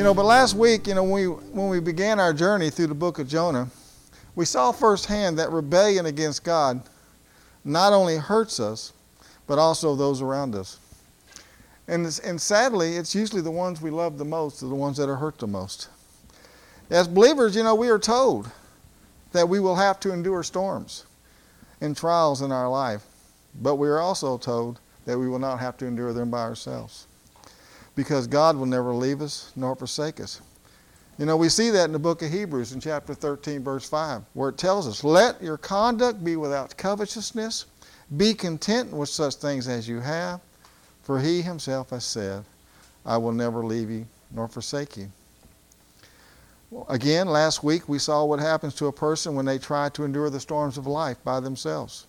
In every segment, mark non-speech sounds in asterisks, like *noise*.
You know, but last week, you know, when we, when we began our journey through the book of Jonah, we saw firsthand that rebellion against God not only hurts us, but also those around us. And, and sadly, it's usually the ones we love the most are the ones that are hurt the most. As believers, you know, we are told that we will have to endure storms and trials in our life, but we are also told that we will not have to endure them by ourselves because God will never leave us nor forsake us. You know, we see that in the book of Hebrews in chapter 13, verse 5, where it tells us, Let your conduct be without covetousness, be content with such things as you have, for he himself has said, I will never leave you nor forsake you. Again, last week we saw what happens to a person when they try to endure the storms of life by themselves.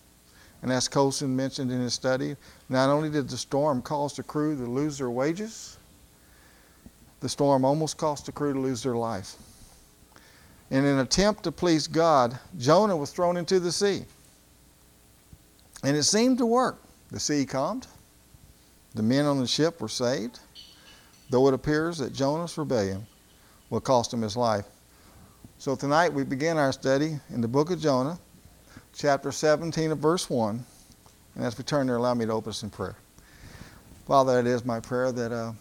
And as Colson mentioned in his study, not only did the storm cause the crew to lose their wages, the storm almost cost the crew to lose their life. In an attempt to please God, Jonah was thrown into the sea. And it seemed to work. The sea calmed. The men on the ship were saved, though it appears that Jonah's rebellion will cost him his life. So tonight we begin our study in the book of Jonah, chapter 17 of verse 1. And as we turn there, allow me to open us in prayer. Father, it is my prayer that, uh,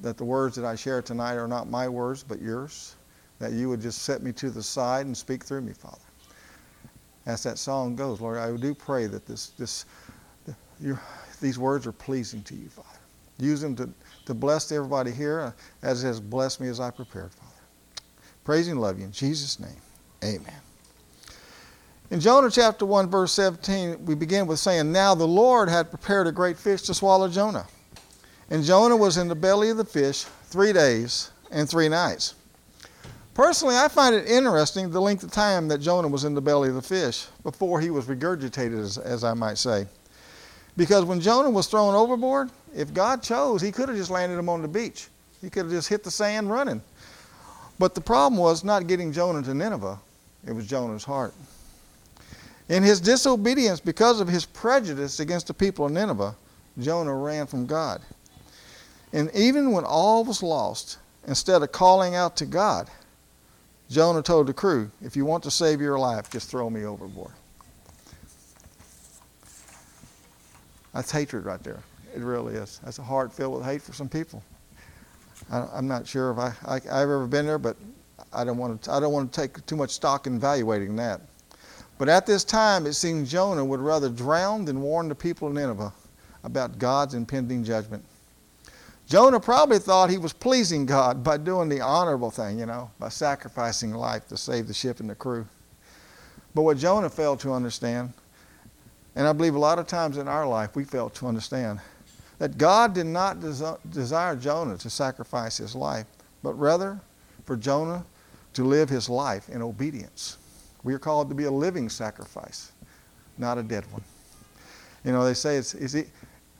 that the words that I share tonight are not my words, but yours. That you would just set me to the side and speak through me, Father. As that song goes, Lord, I do pray that this, this, your, these words are pleasing to you, Father. Use them to, to bless everybody here as it has blessed me as I prepared, Father. Praise and love you in Jesus' name. Amen. In Jonah chapter 1, verse 17, we begin with saying, Now the Lord had prepared a great fish to swallow Jonah. And Jonah was in the belly of the fish three days and three nights. Personally, I find it interesting the length of time that Jonah was in the belly of the fish before he was regurgitated, as, as I might say. Because when Jonah was thrown overboard, if God chose, he could have just landed him on the beach. He could have just hit the sand running. But the problem was not getting Jonah to Nineveh, it was Jonah's heart. In his disobedience, because of his prejudice against the people of Nineveh, Jonah ran from God. And even when all was lost, instead of calling out to God, Jonah told the crew, If you want to save your life, just throw me overboard. That's hatred right there. It really is. That's a heart filled with hate for some people. I, I'm not sure if I, I, I've ever been there, but I don't, want to, I don't want to take too much stock in evaluating that. But at this time, it seems Jonah would rather drown than warn the people of Nineveh about God's impending judgment. Jonah probably thought he was pleasing God by doing the honorable thing, you know, by sacrificing life to save the ship and the crew. But what Jonah failed to understand, and I believe a lot of times in our life we fail to understand, that God did not desi- desire Jonah to sacrifice his life, but rather for Jonah to live his life in obedience. We are called to be a living sacrifice, not a dead one. You know, they say it's, it's e-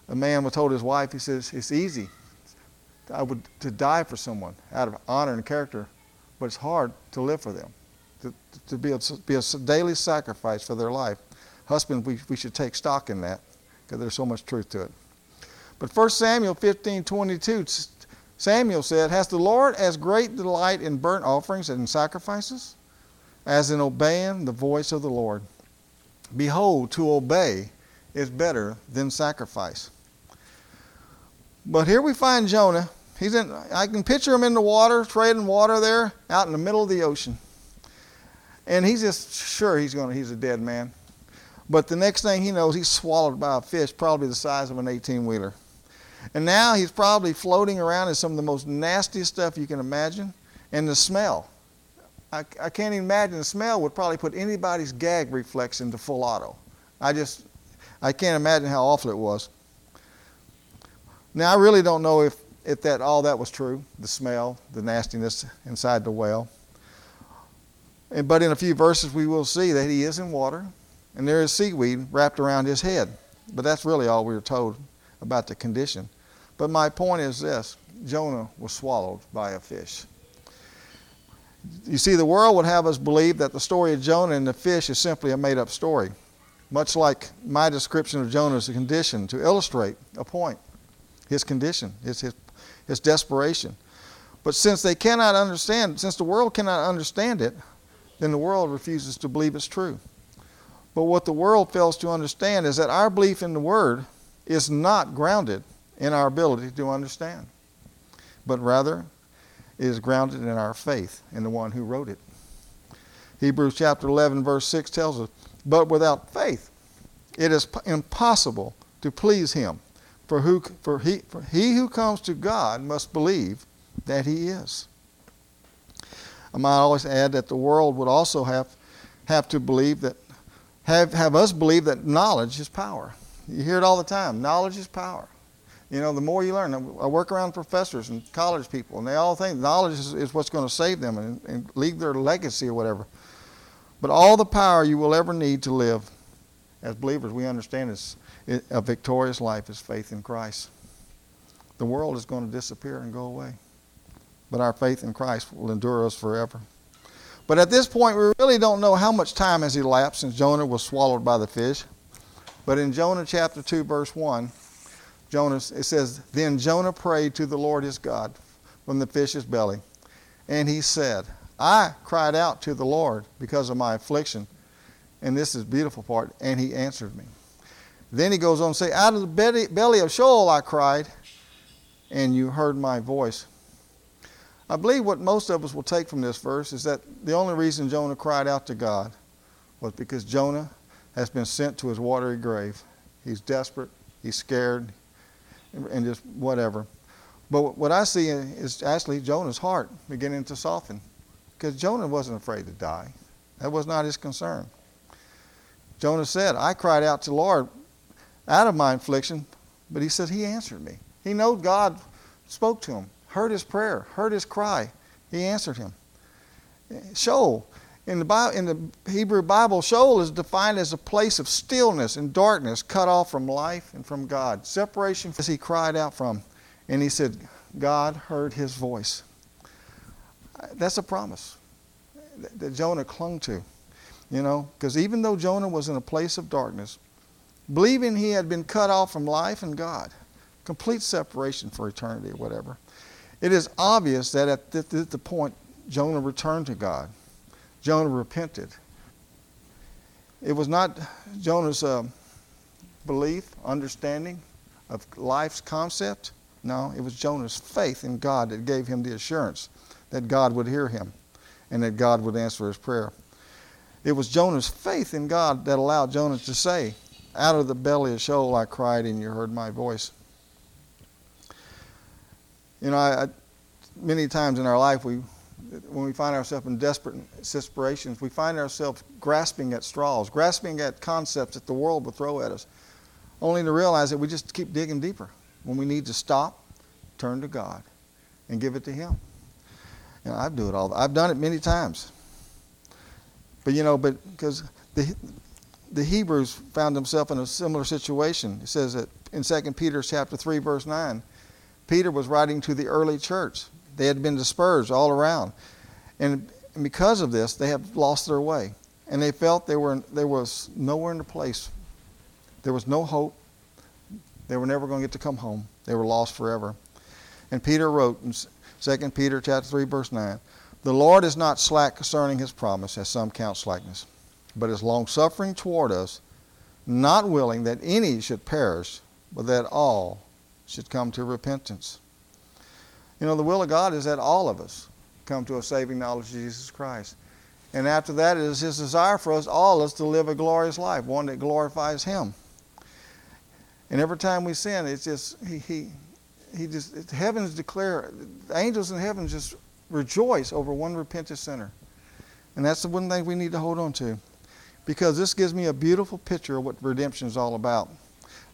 a man was told his wife, he says, it's easy I would to die for someone out of honor and character, but it's hard to live for them, to, to be, a, be a daily sacrifice for their life. Husband, we, we should take stock in that because there's so much truth to it. But 1 Samuel 15 22, Samuel said, Has the Lord as great delight in burnt offerings and sacrifices as in obeying the voice of the Lord? Behold, to obey is better than sacrifice. But here we find Jonah. He's in, I can picture him in the water, trading water there, out in the middle of the ocean. And he's just sure he's going to, he's a dead man. But the next thing he knows, he's swallowed by a fish, probably the size of an 18 wheeler. And now he's probably floating around in some of the most nastiest stuff you can imagine. And the smell. I, I can't imagine the smell would probably put anybody's gag reflex into full auto. I just, I can't imagine how awful it was. Now, I really don't know if, if that all that was true the smell, the nastiness inside the whale. And, but in a few verses, we will see that he is in water and there is seaweed wrapped around his head. But that's really all we were told about the condition. But my point is this Jonah was swallowed by a fish. You see, the world would have us believe that the story of Jonah and the fish is simply a made up story, much like my description of Jonah's condition to illustrate a point his condition, his, his, his desperation. But since they cannot understand, since the world cannot understand it, then the world refuses to believe it's true. But what the world fails to understand is that our belief in the Word is not grounded in our ability to understand, but rather is grounded in our faith in the one who wrote it. Hebrews chapter 11, verse 6 tells us, But without faith, it is impossible to please him. For, who, for, he, for he who comes to God must believe that he is. I might always add that the world would also have, have to believe that, have, have us believe that knowledge is power. You hear it all the time knowledge is power. You know, the more you learn, I work around professors and college people, and they all think knowledge is, is what's going to save them and, and leave their legacy or whatever. But all the power you will ever need to live as believers, we understand is a victorious life is faith in Christ. The world is going to disappear and go away, but our faith in Christ will endure us forever. But at this point, we really don't know how much time has elapsed since Jonah was swallowed by the fish. But in Jonah chapter 2, verse 1, Jonah, it says, Then Jonah prayed to the Lord his God from the fish's belly. And he said, I cried out to the Lord because of my affliction. And this is beautiful part. And he answered me. Then he goes on to say, Out of the belly of Sheol I cried, and you heard my voice. I believe what most of us will take from this verse is that the only reason Jonah cried out to God was because Jonah has been sent to his watery grave. He's desperate, he's scared, and just whatever. But what I see is actually Jonah's heart beginning to soften because Jonah wasn't afraid to die. That was not his concern. Jonah said, I cried out to the Lord out of my affliction, but he said he answered me. He knew God spoke to him, heard his prayer, heard his cry. He answered him. Eh, Sheol, in the, Bible, in the Hebrew Bible, Sheol is defined as a place of stillness and darkness, cut off from life and from God. Separation as he cried out from. And he said, God heard his voice. That's a promise that Jonah clung to. You know, because even though Jonah was in a place of darkness, believing he had been cut off from life and God, complete separation for eternity or whatever, it is obvious that at the point Jonah returned to God. Jonah repented. It was not Jonah's uh, belief, understanding of life's concept. No, it was Jonah's faith in God that gave him the assurance that God would hear him and that God would answer his prayer. It was Jonah's faith in God that allowed Jonah to say, Out of the belly of Sheol I cried, and you heard my voice. You know, I, I, many times in our life we when we find ourselves in desperate situations, we find ourselves grasping at straws, grasping at concepts that the world will throw at us, only to realize that we just keep digging deeper when we need to stop, turn to God, and give it to Him. Know, I do it all. I've done it many times. But you know, but because the the Hebrews found themselves in a similar situation. It says that in 2 Peter chapter 3 verse 9, Peter was writing to the early church they had been dispersed all around. And because of this, they had lost their way. And they felt they were, there was nowhere in the place. There was no hope. They were never going to get to come home. They were lost forever. And Peter wrote in 2 Peter chapter 3, verse 9, The Lord is not slack concerning his promise, as some count slackness, but is longsuffering toward us, not willing that any should perish, but that all should come to repentance. You know, the will of God is that all of us come to a saving knowledge of Jesus Christ. And after that, it is his desire for us all us to live a glorious life, one that glorifies him. And every time we sin, it's just he he he just heavens declare the angels in heaven just rejoice over one repentant sinner. And that's the one thing we need to hold on to. Because this gives me a beautiful picture of what redemption is all about.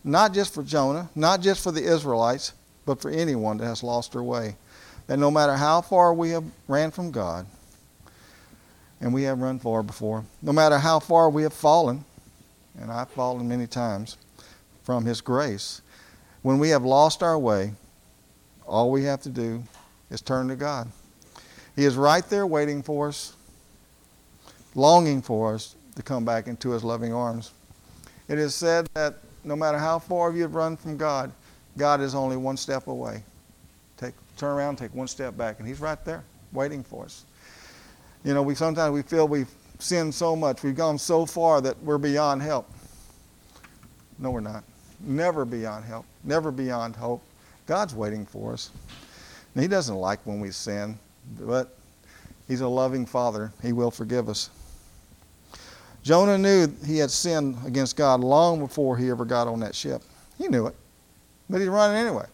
Not just for Jonah, not just for the Israelites, but for anyone that has lost their way. That no matter how far we have ran from God, and we have run far before, no matter how far we have fallen, and I've fallen many times from His grace, when we have lost our way, all we have to do is turn to God. He is right there waiting for us, longing for us to come back into His loving arms. It is said that no matter how far you've run from God, God is only one step away. Take, turn around, take one step back, and He's right there waiting for us. You know, we sometimes we feel we've sinned so much, we've gone so far that we're beyond help. No, we're not. Never beyond help. Never beyond hope. God's waiting for us. And He doesn't like when we sin, but He's a loving Father. He will forgive us. Jonah knew he had sinned against God long before he ever got on that ship. He knew it, but he's running anyway.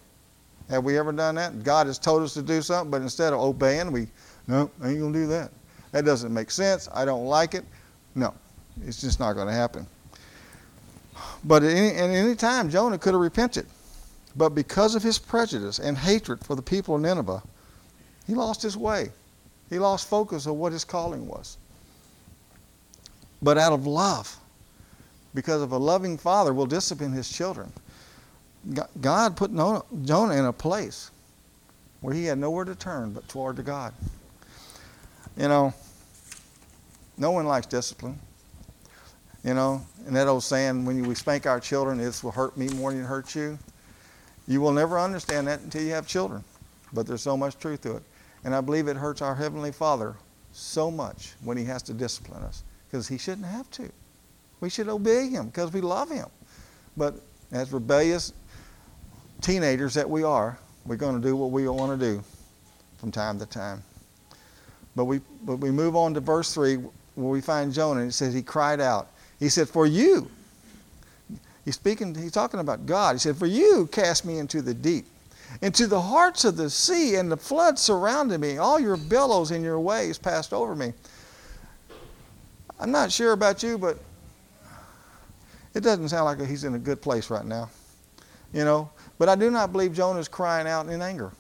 Have we ever done that? God has told us to do something, but instead of obeying, we, no, I ain't going to do that. That doesn't make sense. I don't like it. No, it's just not going to happen. But at any, at any time, Jonah could have repented. But because of his prejudice and hatred for the people of Nineveh, he lost his way. He lost focus of what his calling was. But out of love, because of a loving father will discipline his children. God put Jonah in a place where he had nowhere to turn but toward to God. You know, no one likes discipline. You know, and that old saying, when we spank our children, this will hurt me more than it hurts you. You will never understand that until you have children. But there's so much truth to it. And I believe it hurts our Heavenly Father so much when He has to discipline us because He shouldn't have to. We should obey Him because we love Him. But as rebellious teenagers that we are, we're going to do what we want to do from time to time. But we, but we move on to verse 3 where we find Jonah and it says he cried out. He said, For you, he's speaking, he's talking about God. He said, For you cast me into the deep, into the hearts of the sea, and the flood surrounded me. All your billows and your waves passed over me. I'm not sure about you, but it doesn't sound like he's in a good place right now. You know, but I do not believe Jonah is crying out in anger.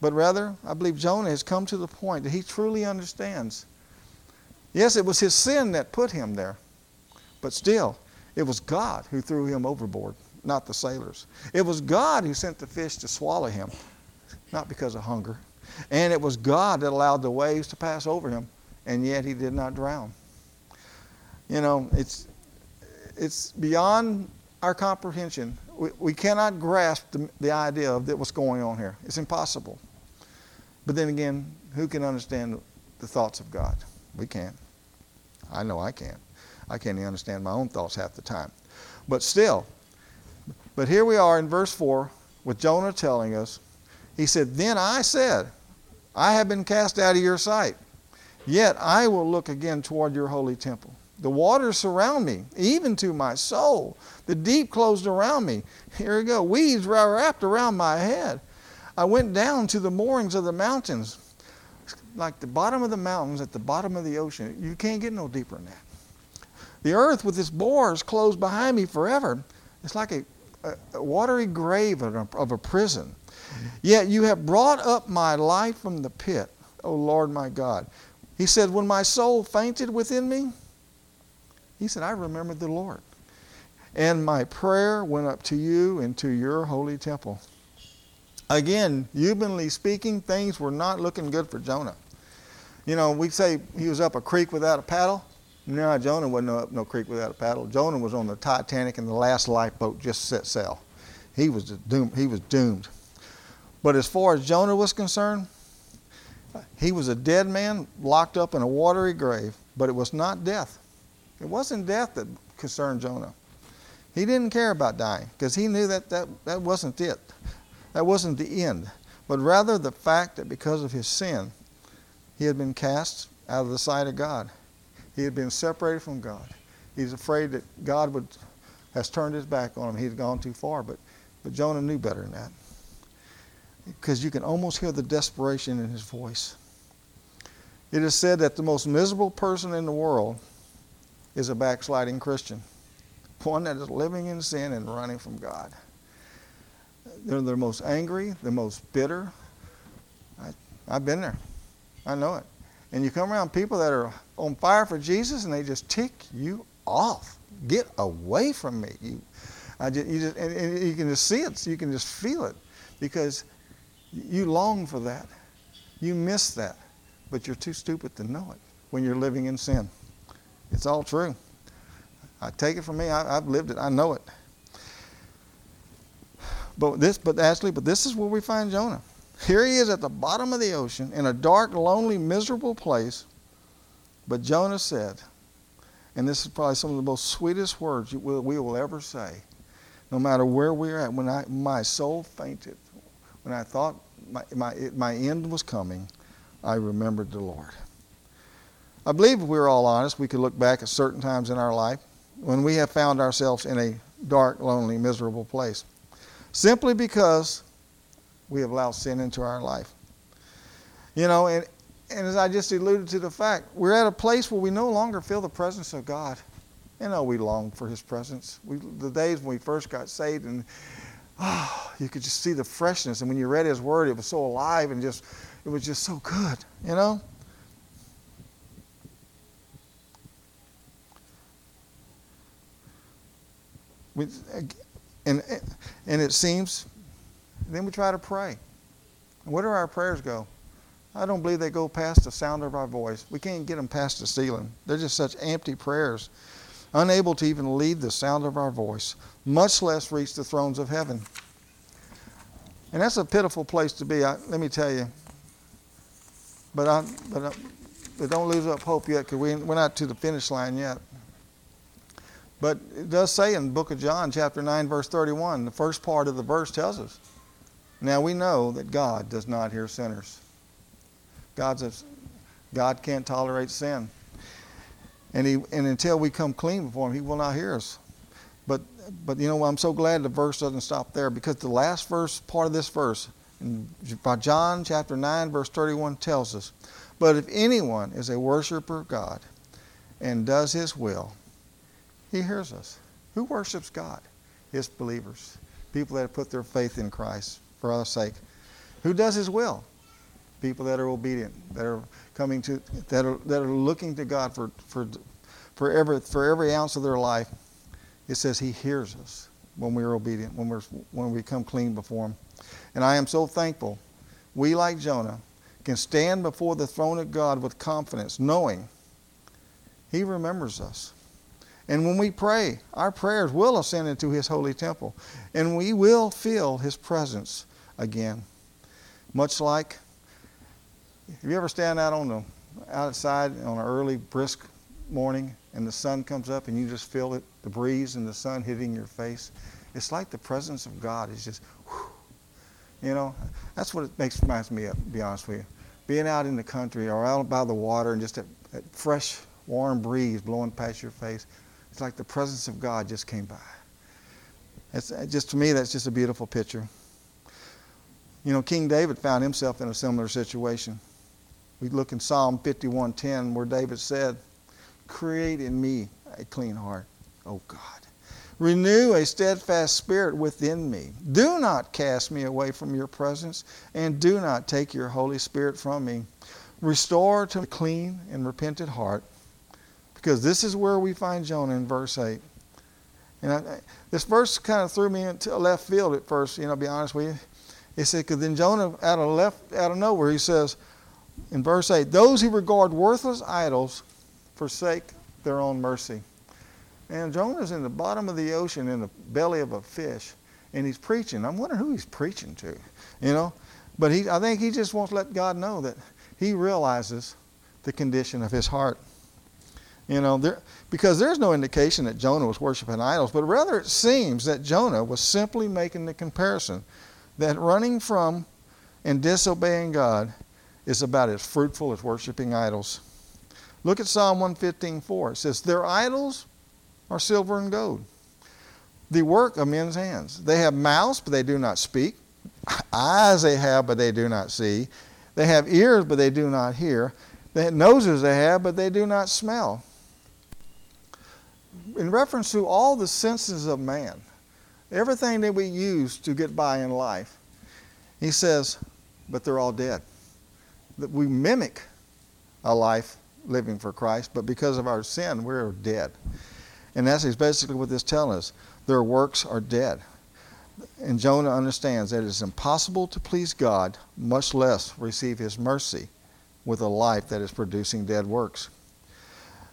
But rather, I believe Jonah has come to the point that he truly understands. Yes, it was his sin that put him there, but still, it was God who threw him overboard, not the sailors. It was God who sent the fish to swallow him, not because of hunger. And it was God that allowed the waves to pass over him, and yet he did not drown. You know, it's, it's beyond our comprehension. We, we cannot grasp the, the idea of what's going on here. It's impossible. But then again, who can understand the thoughts of God? We can't. I know I can't. I can't even understand my own thoughts half the time. But still, but here we are in verse 4 with Jonah telling us, he said, Then I said, I have been cast out of your sight, yet I will look again toward your holy temple. The waters surround me, even to my soul. The deep closed around me. Here we go. Weeds were wrapped around my head. I went down to the moorings of the mountains, like the bottom of the mountains at the bottom of the ocean. You can't get no deeper than that. The earth with its bars closed behind me forever. It's like a, a, a watery grave of a, of a prison. Yet you have brought up my life from the pit, O Lord my God. He said, When my soul fainted within me, he said, I remembered the Lord. And my prayer went up to you into your holy temple. Again, humanly speaking, things were not looking good for Jonah. You know, we say he was up a creek without a paddle. No, Jonah wasn't up no creek without a paddle. Jonah was on the Titanic and the last lifeboat just set sail. He was doomed. He was doomed. But as far as Jonah was concerned, he was a dead man locked up in a watery grave. But it was not death. It wasn't death that concerned Jonah. He didn't care about dying because he knew that, that that wasn't it. That wasn't the end, but rather the fact that because of his sin, he had been cast out of the sight of God. He had been separated from God. He's afraid that God would has turned his back on him. He'd gone too far, but but Jonah knew better than that. Because you can almost hear the desperation in his voice. It is said that the most miserable person in the world is a backsliding Christian, one that is living in sin and running from God. They're the most angry, the most bitter. I, I've been there. I know it. And you come around people that are on fire for Jesus and they just tick you off. Get away from me. You, I just, you just, and, and you can just see it. You can just feel it because you long for that. You miss that, but you're too stupid to know it when you're living in sin. It's all true. I take it from me. I, have lived it. I know it. But this, but actually, but this is where we find Jonah. Here he is at the bottom of the ocean in a dark, lonely, miserable place. But Jonah said, and this is probably some of the most sweetest words we will ever say, no matter where we're at. When I, my soul fainted, when I thought my, my, my end was coming, I remembered the Lord. I believe if we were all honest, we could look back at certain times in our life when we have found ourselves in a dark, lonely, miserable place. Simply because we have allowed sin into our life. You know, and, and as I just alluded to the fact, we're at a place where we no longer feel the presence of God. You know, we long for His presence. We, the days when we first got saved, and oh, you could just see the freshness. And when you read His Word, it was so alive and just, it was just so good. You know. We, and and it seems. Then we try to pray. Where do our prayers go? I don't believe they go past the sound of our voice. We can't get them past the ceiling. They're just such empty prayers, unable to even lead the sound of our voice, much less reach the thrones of heaven. And that's a pitiful place to be. I, let me tell you. But I, but, I, but don't lose up hope yet, because we, we're not to the finish line yet. But it does say in the book of John, chapter 9, verse 31, the first part of the verse tells us. Now we know that God does not hear sinners. God's a, God can't tolerate sin. And, he, and until we come clean before Him, He will not hear us. But, but you know, I'm so glad the verse doesn't stop there because the last verse, part of this verse, by John chapter 9, verse 31, tells us, But if anyone is a worshiper of God and does His will, He hears us. Who worships God? His believers, people that have put their faith in Christ for our sake. Who does His will? people that are obedient, that are coming to, that are, that are looking to God for, for, for, every, for every ounce of their life. It says He hears us when we are obedient, when, we're, when we come clean before Him. And I am so thankful we, like Jonah, can stand before the throne of God with confidence, knowing He remembers us. And when we pray, our prayers will ascend into His holy temple, and we will feel His presence again. Much like if you ever stand out on the outside on an early brisk morning and the sun comes up and you just feel it, the breeze and the sun hitting your face? It's like the presence of God is just, whew, you know, that's what it makes reminds me of. To be honest with you, being out in the country or out by the water and just that, that fresh, warm breeze blowing past your face, it's like the presence of God just came by. It's uh, just to me, that's just a beautiful picture. You know, King David found himself in a similar situation. We look in Psalm 51:10 where David said, "Create in me a clean heart, O God. Renew a steadfast spirit within me. Do not cast me away from your presence, and do not take your Holy Spirit from me. Restore to a clean and repentant heart." Because this is where we find Jonah in verse 8. And I, this verse kind of threw me into left field at first, you know, to be honest with you. It said, because then Jonah, out of left, out of nowhere, he says, in verse 8 those who regard worthless idols forsake their own mercy. And Jonah's in the bottom of the ocean in the belly of a fish, and he's preaching. I'm wondering who he's preaching to, you know. But he, I think he just wants to let God know that he realizes the condition of his heart. You know, there, because there's no indication that Jonah was worshiping idols, but rather it seems that Jonah was simply making the comparison that running from and disobeying God is about as fruitful as worshiping idols. Look at Psalm 115:4. It says, Their idols are silver and gold, the work of men's hands. They have mouths, but they do not speak. Eyes they have, but they do not see. They have ears, but they do not hear. They have noses they have, but they do not smell. In reference to all the senses of man, everything that we use to get by in life, he says, but they're all dead. That we mimic a life living for Christ, but because of our sin, we're dead. And that's basically what this tells us. Their works are dead. And Jonah understands that it is impossible to please God, much less receive his mercy with a life that is producing dead works.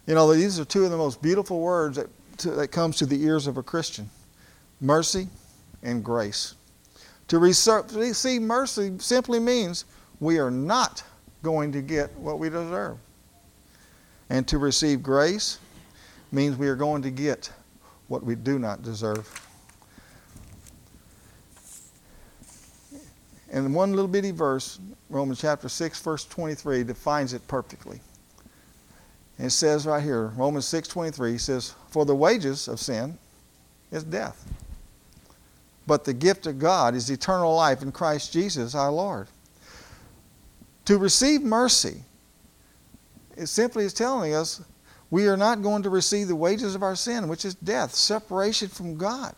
You know, these are two of the most beautiful words that, to, that comes to the ears of a Christian. Mercy and grace. To receive mercy simply means we are not going to get what we deserve. And to receive grace means we are going to get what we do not deserve. And one little bitty verse, Romans chapter 6, verse 23, defines it perfectly. It says right here, Romans 6, 23, says, For the wages of sin is death. But the gift of God is eternal life in Christ Jesus our Lord. To receive mercy, it simply is telling us we are not going to receive the wages of our sin, which is death, separation from God.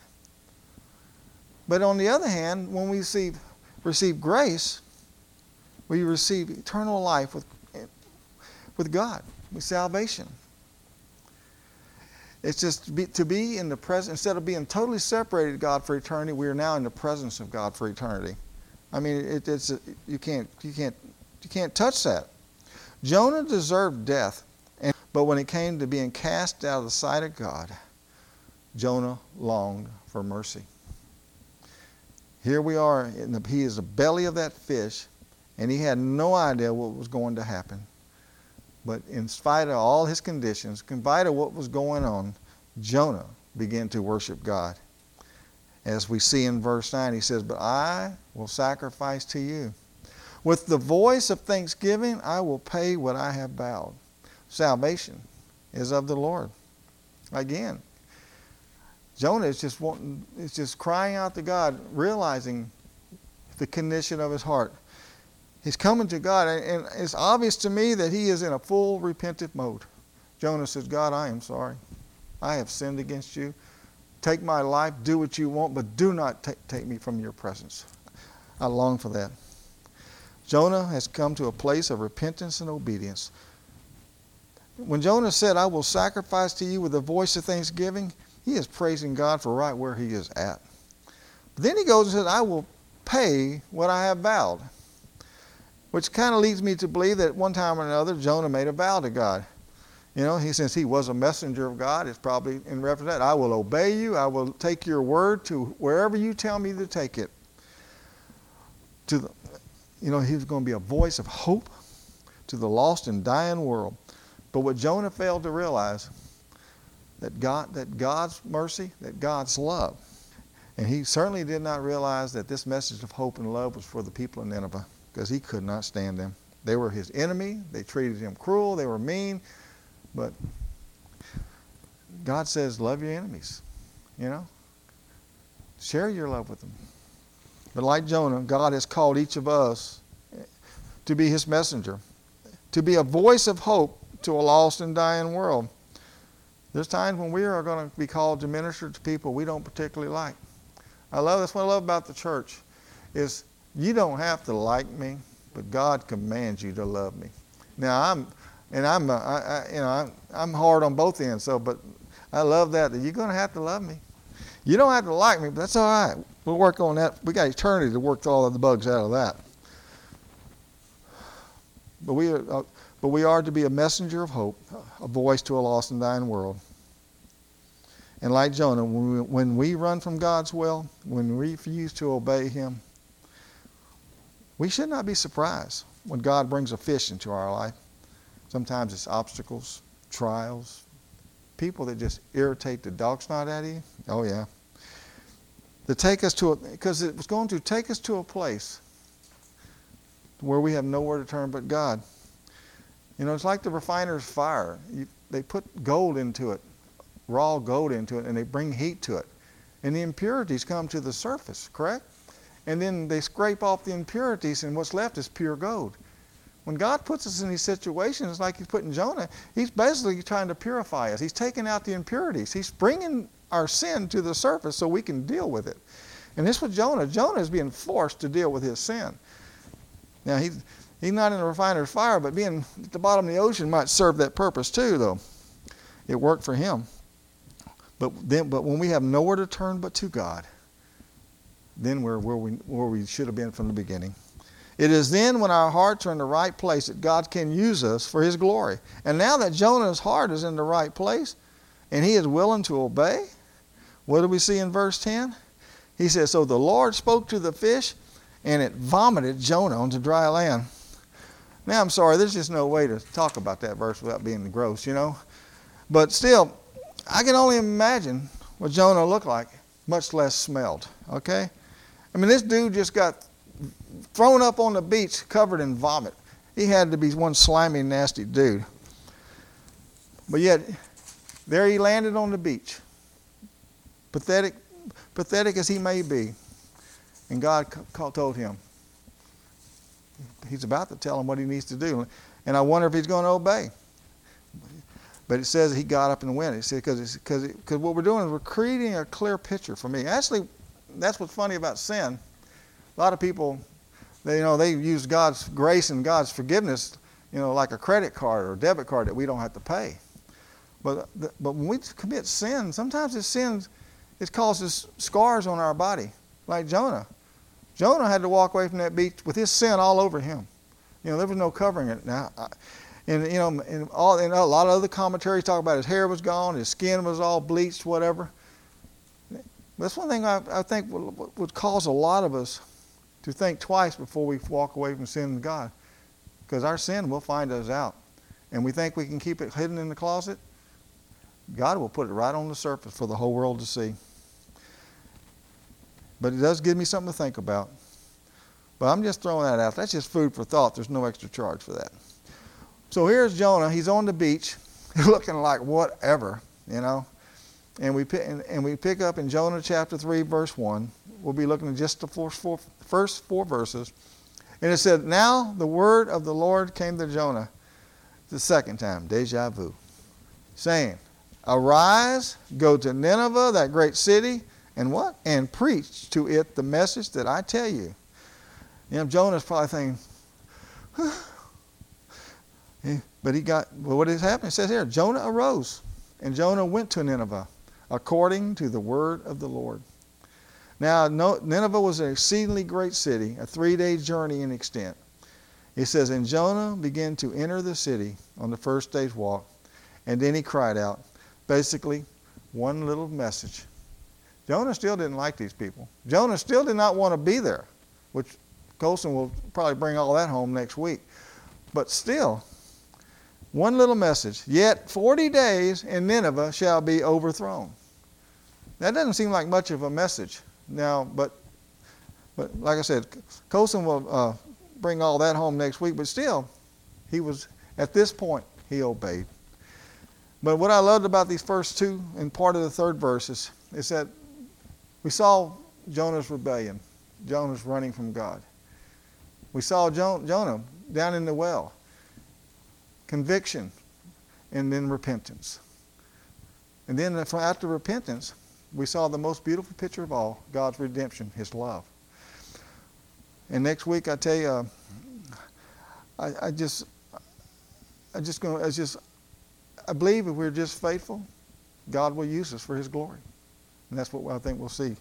But on the other hand, when we receive, receive grace, we receive eternal life with, with God, with salvation. It's just to be, to be in the presence, instead of being totally separated to God for eternity, we are now in the presence of God for eternity. I mean, it, it's you can't you can't you can't touch that. Jonah deserved death, and, but when it came to being cast out of the sight of God, Jonah longed for mercy. Here we are, the, he is the belly of that fish, and he had no idea what was going to happen. But in spite of all his conditions, in spite of what was going on, Jonah began to worship God. As we see in verse 9, he says, But I will sacrifice to you. With the voice of thanksgiving, I will pay what I have vowed. Salvation is of the Lord. Again, Jonah is just wanting, is just crying out to God, realizing the condition of his heart. He's coming to God, and it's obvious to me that he is in a full repentant mode. Jonah says, God, I am sorry. I have sinned against you. Take my life, do what you want, but do not take, take me from your presence. I long for that. Jonah has come to a place of repentance and obedience. When Jonah said, I will sacrifice to you with a voice of thanksgiving, he is praising God for right where he is at. But then he goes and says, I will pay what I have vowed. Which kind of leads me to believe that one time or another, Jonah made a vow to God. You know, he since he was a messenger of God, it's probably in reference to that. I will obey you. I will take your word to wherever you tell me to take it. To the, you know, he was going to be a voice of hope to the lost and dying world. But what Jonah failed to realize that God, that God's mercy, that God's love, and he certainly did not realize that this message of hope and love was for the people of Nineveh because he could not stand them. They were his enemy. They treated him cruel. They were mean. But God says, love your enemies. You know? Share your love with them. But like Jonah, God has called each of us to be his messenger, to be a voice of hope to a lost and dying world. There's times when we are going to be called to minister to people we don't particularly like. I love that's what I love about the church is you don't have to like me, but God commands you to love me. Now I'm, and I'm, uh, I, I, you know, I'm, I'm hard on both ends. So, but I love that. That you're going to have to love me. You don't have to like me, but that's all right. We'll work on that. We got eternity to work all of the bugs out of that. But we, are, uh, but we are to be a messenger of hope, a voice to a lost and dying world. And like Jonah, when we, when we run from God's will, when we refuse to obey Him, we should not be surprised when God brings a fish into our life. Sometimes it's obstacles, trials, people that just irritate the dog's not at you. Oh, yeah. To take us to a, because it was going to take us to a place where we have nowhere to turn but God. You know, it's like the refiner's fire. You, they put gold into it, raw gold into it, and they bring heat to it. And the impurities come to the surface, correct? And then they scrape off the impurities, and what's left is pure gold. When God puts us in these situations, like He's putting Jonah, He's basically trying to purify us. He's taking out the impurities. He's bringing our sin to the surface so we can deal with it. And this was Jonah. Jonah is being forced to deal with his sin. Now, he's, he's not in the refiner's fire, but being at the bottom of the ocean might serve that purpose too, though. It worked for him. But, then, but when we have nowhere to turn but to God, then we're where we, where we should have been from the beginning. It is then when our hearts are in the right place that God can use us for His glory. And now that Jonah's heart is in the right place and he is willing to obey, what do we see in verse 10? He says, So the Lord spoke to the fish and it vomited Jonah onto dry land. Now, I'm sorry, there's just no way to talk about that verse without being gross, you know. But still, I can only imagine what Jonah looked like, much less smelled, okay? I mean, this dude just got thrown up on the beach covered in vomit. He had to be one slimy, nasty dude. But yet, there he landed on the beach. Pathetic, pathetic as he may be. And God called, told him, He's about to tell him what he needs to do. And I wonder if he's going to obey. But it says he got up and went. It said because because what we're doing is we're creating a clear picture for me. Actually, that's what's funny about sin. A lot of people, they you know they use God's grace and God's forgiveness, you know, like a credit card or debit card that we don't have to pay. But but when we commit sin, sometimes it sins, it causes scars on our body, like Jonah. Jonah had to walk away from that beach with his sin all over him. You know, there was no covering it. Now, and you know, and all and a lot of other commentaries talk about his hair was gone, his skin was all bleached, whatever. That's one thing I, I think would, would cause a lot of us to think twice before we walk away from sin to God, because our sin will find us out, and we think we can keep it hidden in the closet. God will put it right on the surface for the whole world to see. But it does give me something to think about. But I'm just throwing that out. That's just food for thought. There's no extra charge for that. So here's Jonah. He's on the beach, *laughs* looking like whatever, you know. And we and we pick up in Jonah chapter 3, verse 1. We'll be looking at just the first four, first four verses. And it said, Now the word of the Lord came to Jonah the second time, deja vu, saying, Arise, go to Nineveh, that great city and what? And preach to it the message that I tell you. You know, Jonah's probably thinking, but he got, well, what has happened? It says here, Jonah arose, and Jonah went to Nineveh, according to the word of the Lord. Now, Nineveh was an exceedingly great city, a three day journey in extent. It says, And Jonah began to enter the city on the first day's walk, and then he cried out. Basically, one little message Jonah still didn't like these people. Jonah still did not want to be there, which Colson will probably bring all that home next week. But still, one little message. Yet 40 days and Nineveh shall be overthrown. That doesn't seem like much of a message now, but but like I said, Colson will uh, bring all that home next week. But still, he was at this point he obeyed. But what I loved about these first two and part of the third verses is that we saw Jonah's rebellion, Jonah's running from God. We saw Jonah down in the well, conviction, and then repentance. And then after repentance, we saw the most beautiful picture of all God's redemption, His love. And next week, I tell you, uh, I, I, just, I just going, I just, I believe if we're just faithful, God will use us for His glory. And that's what I think we'll see.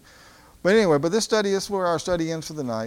But anyway, but this study, is where our study ends for the night.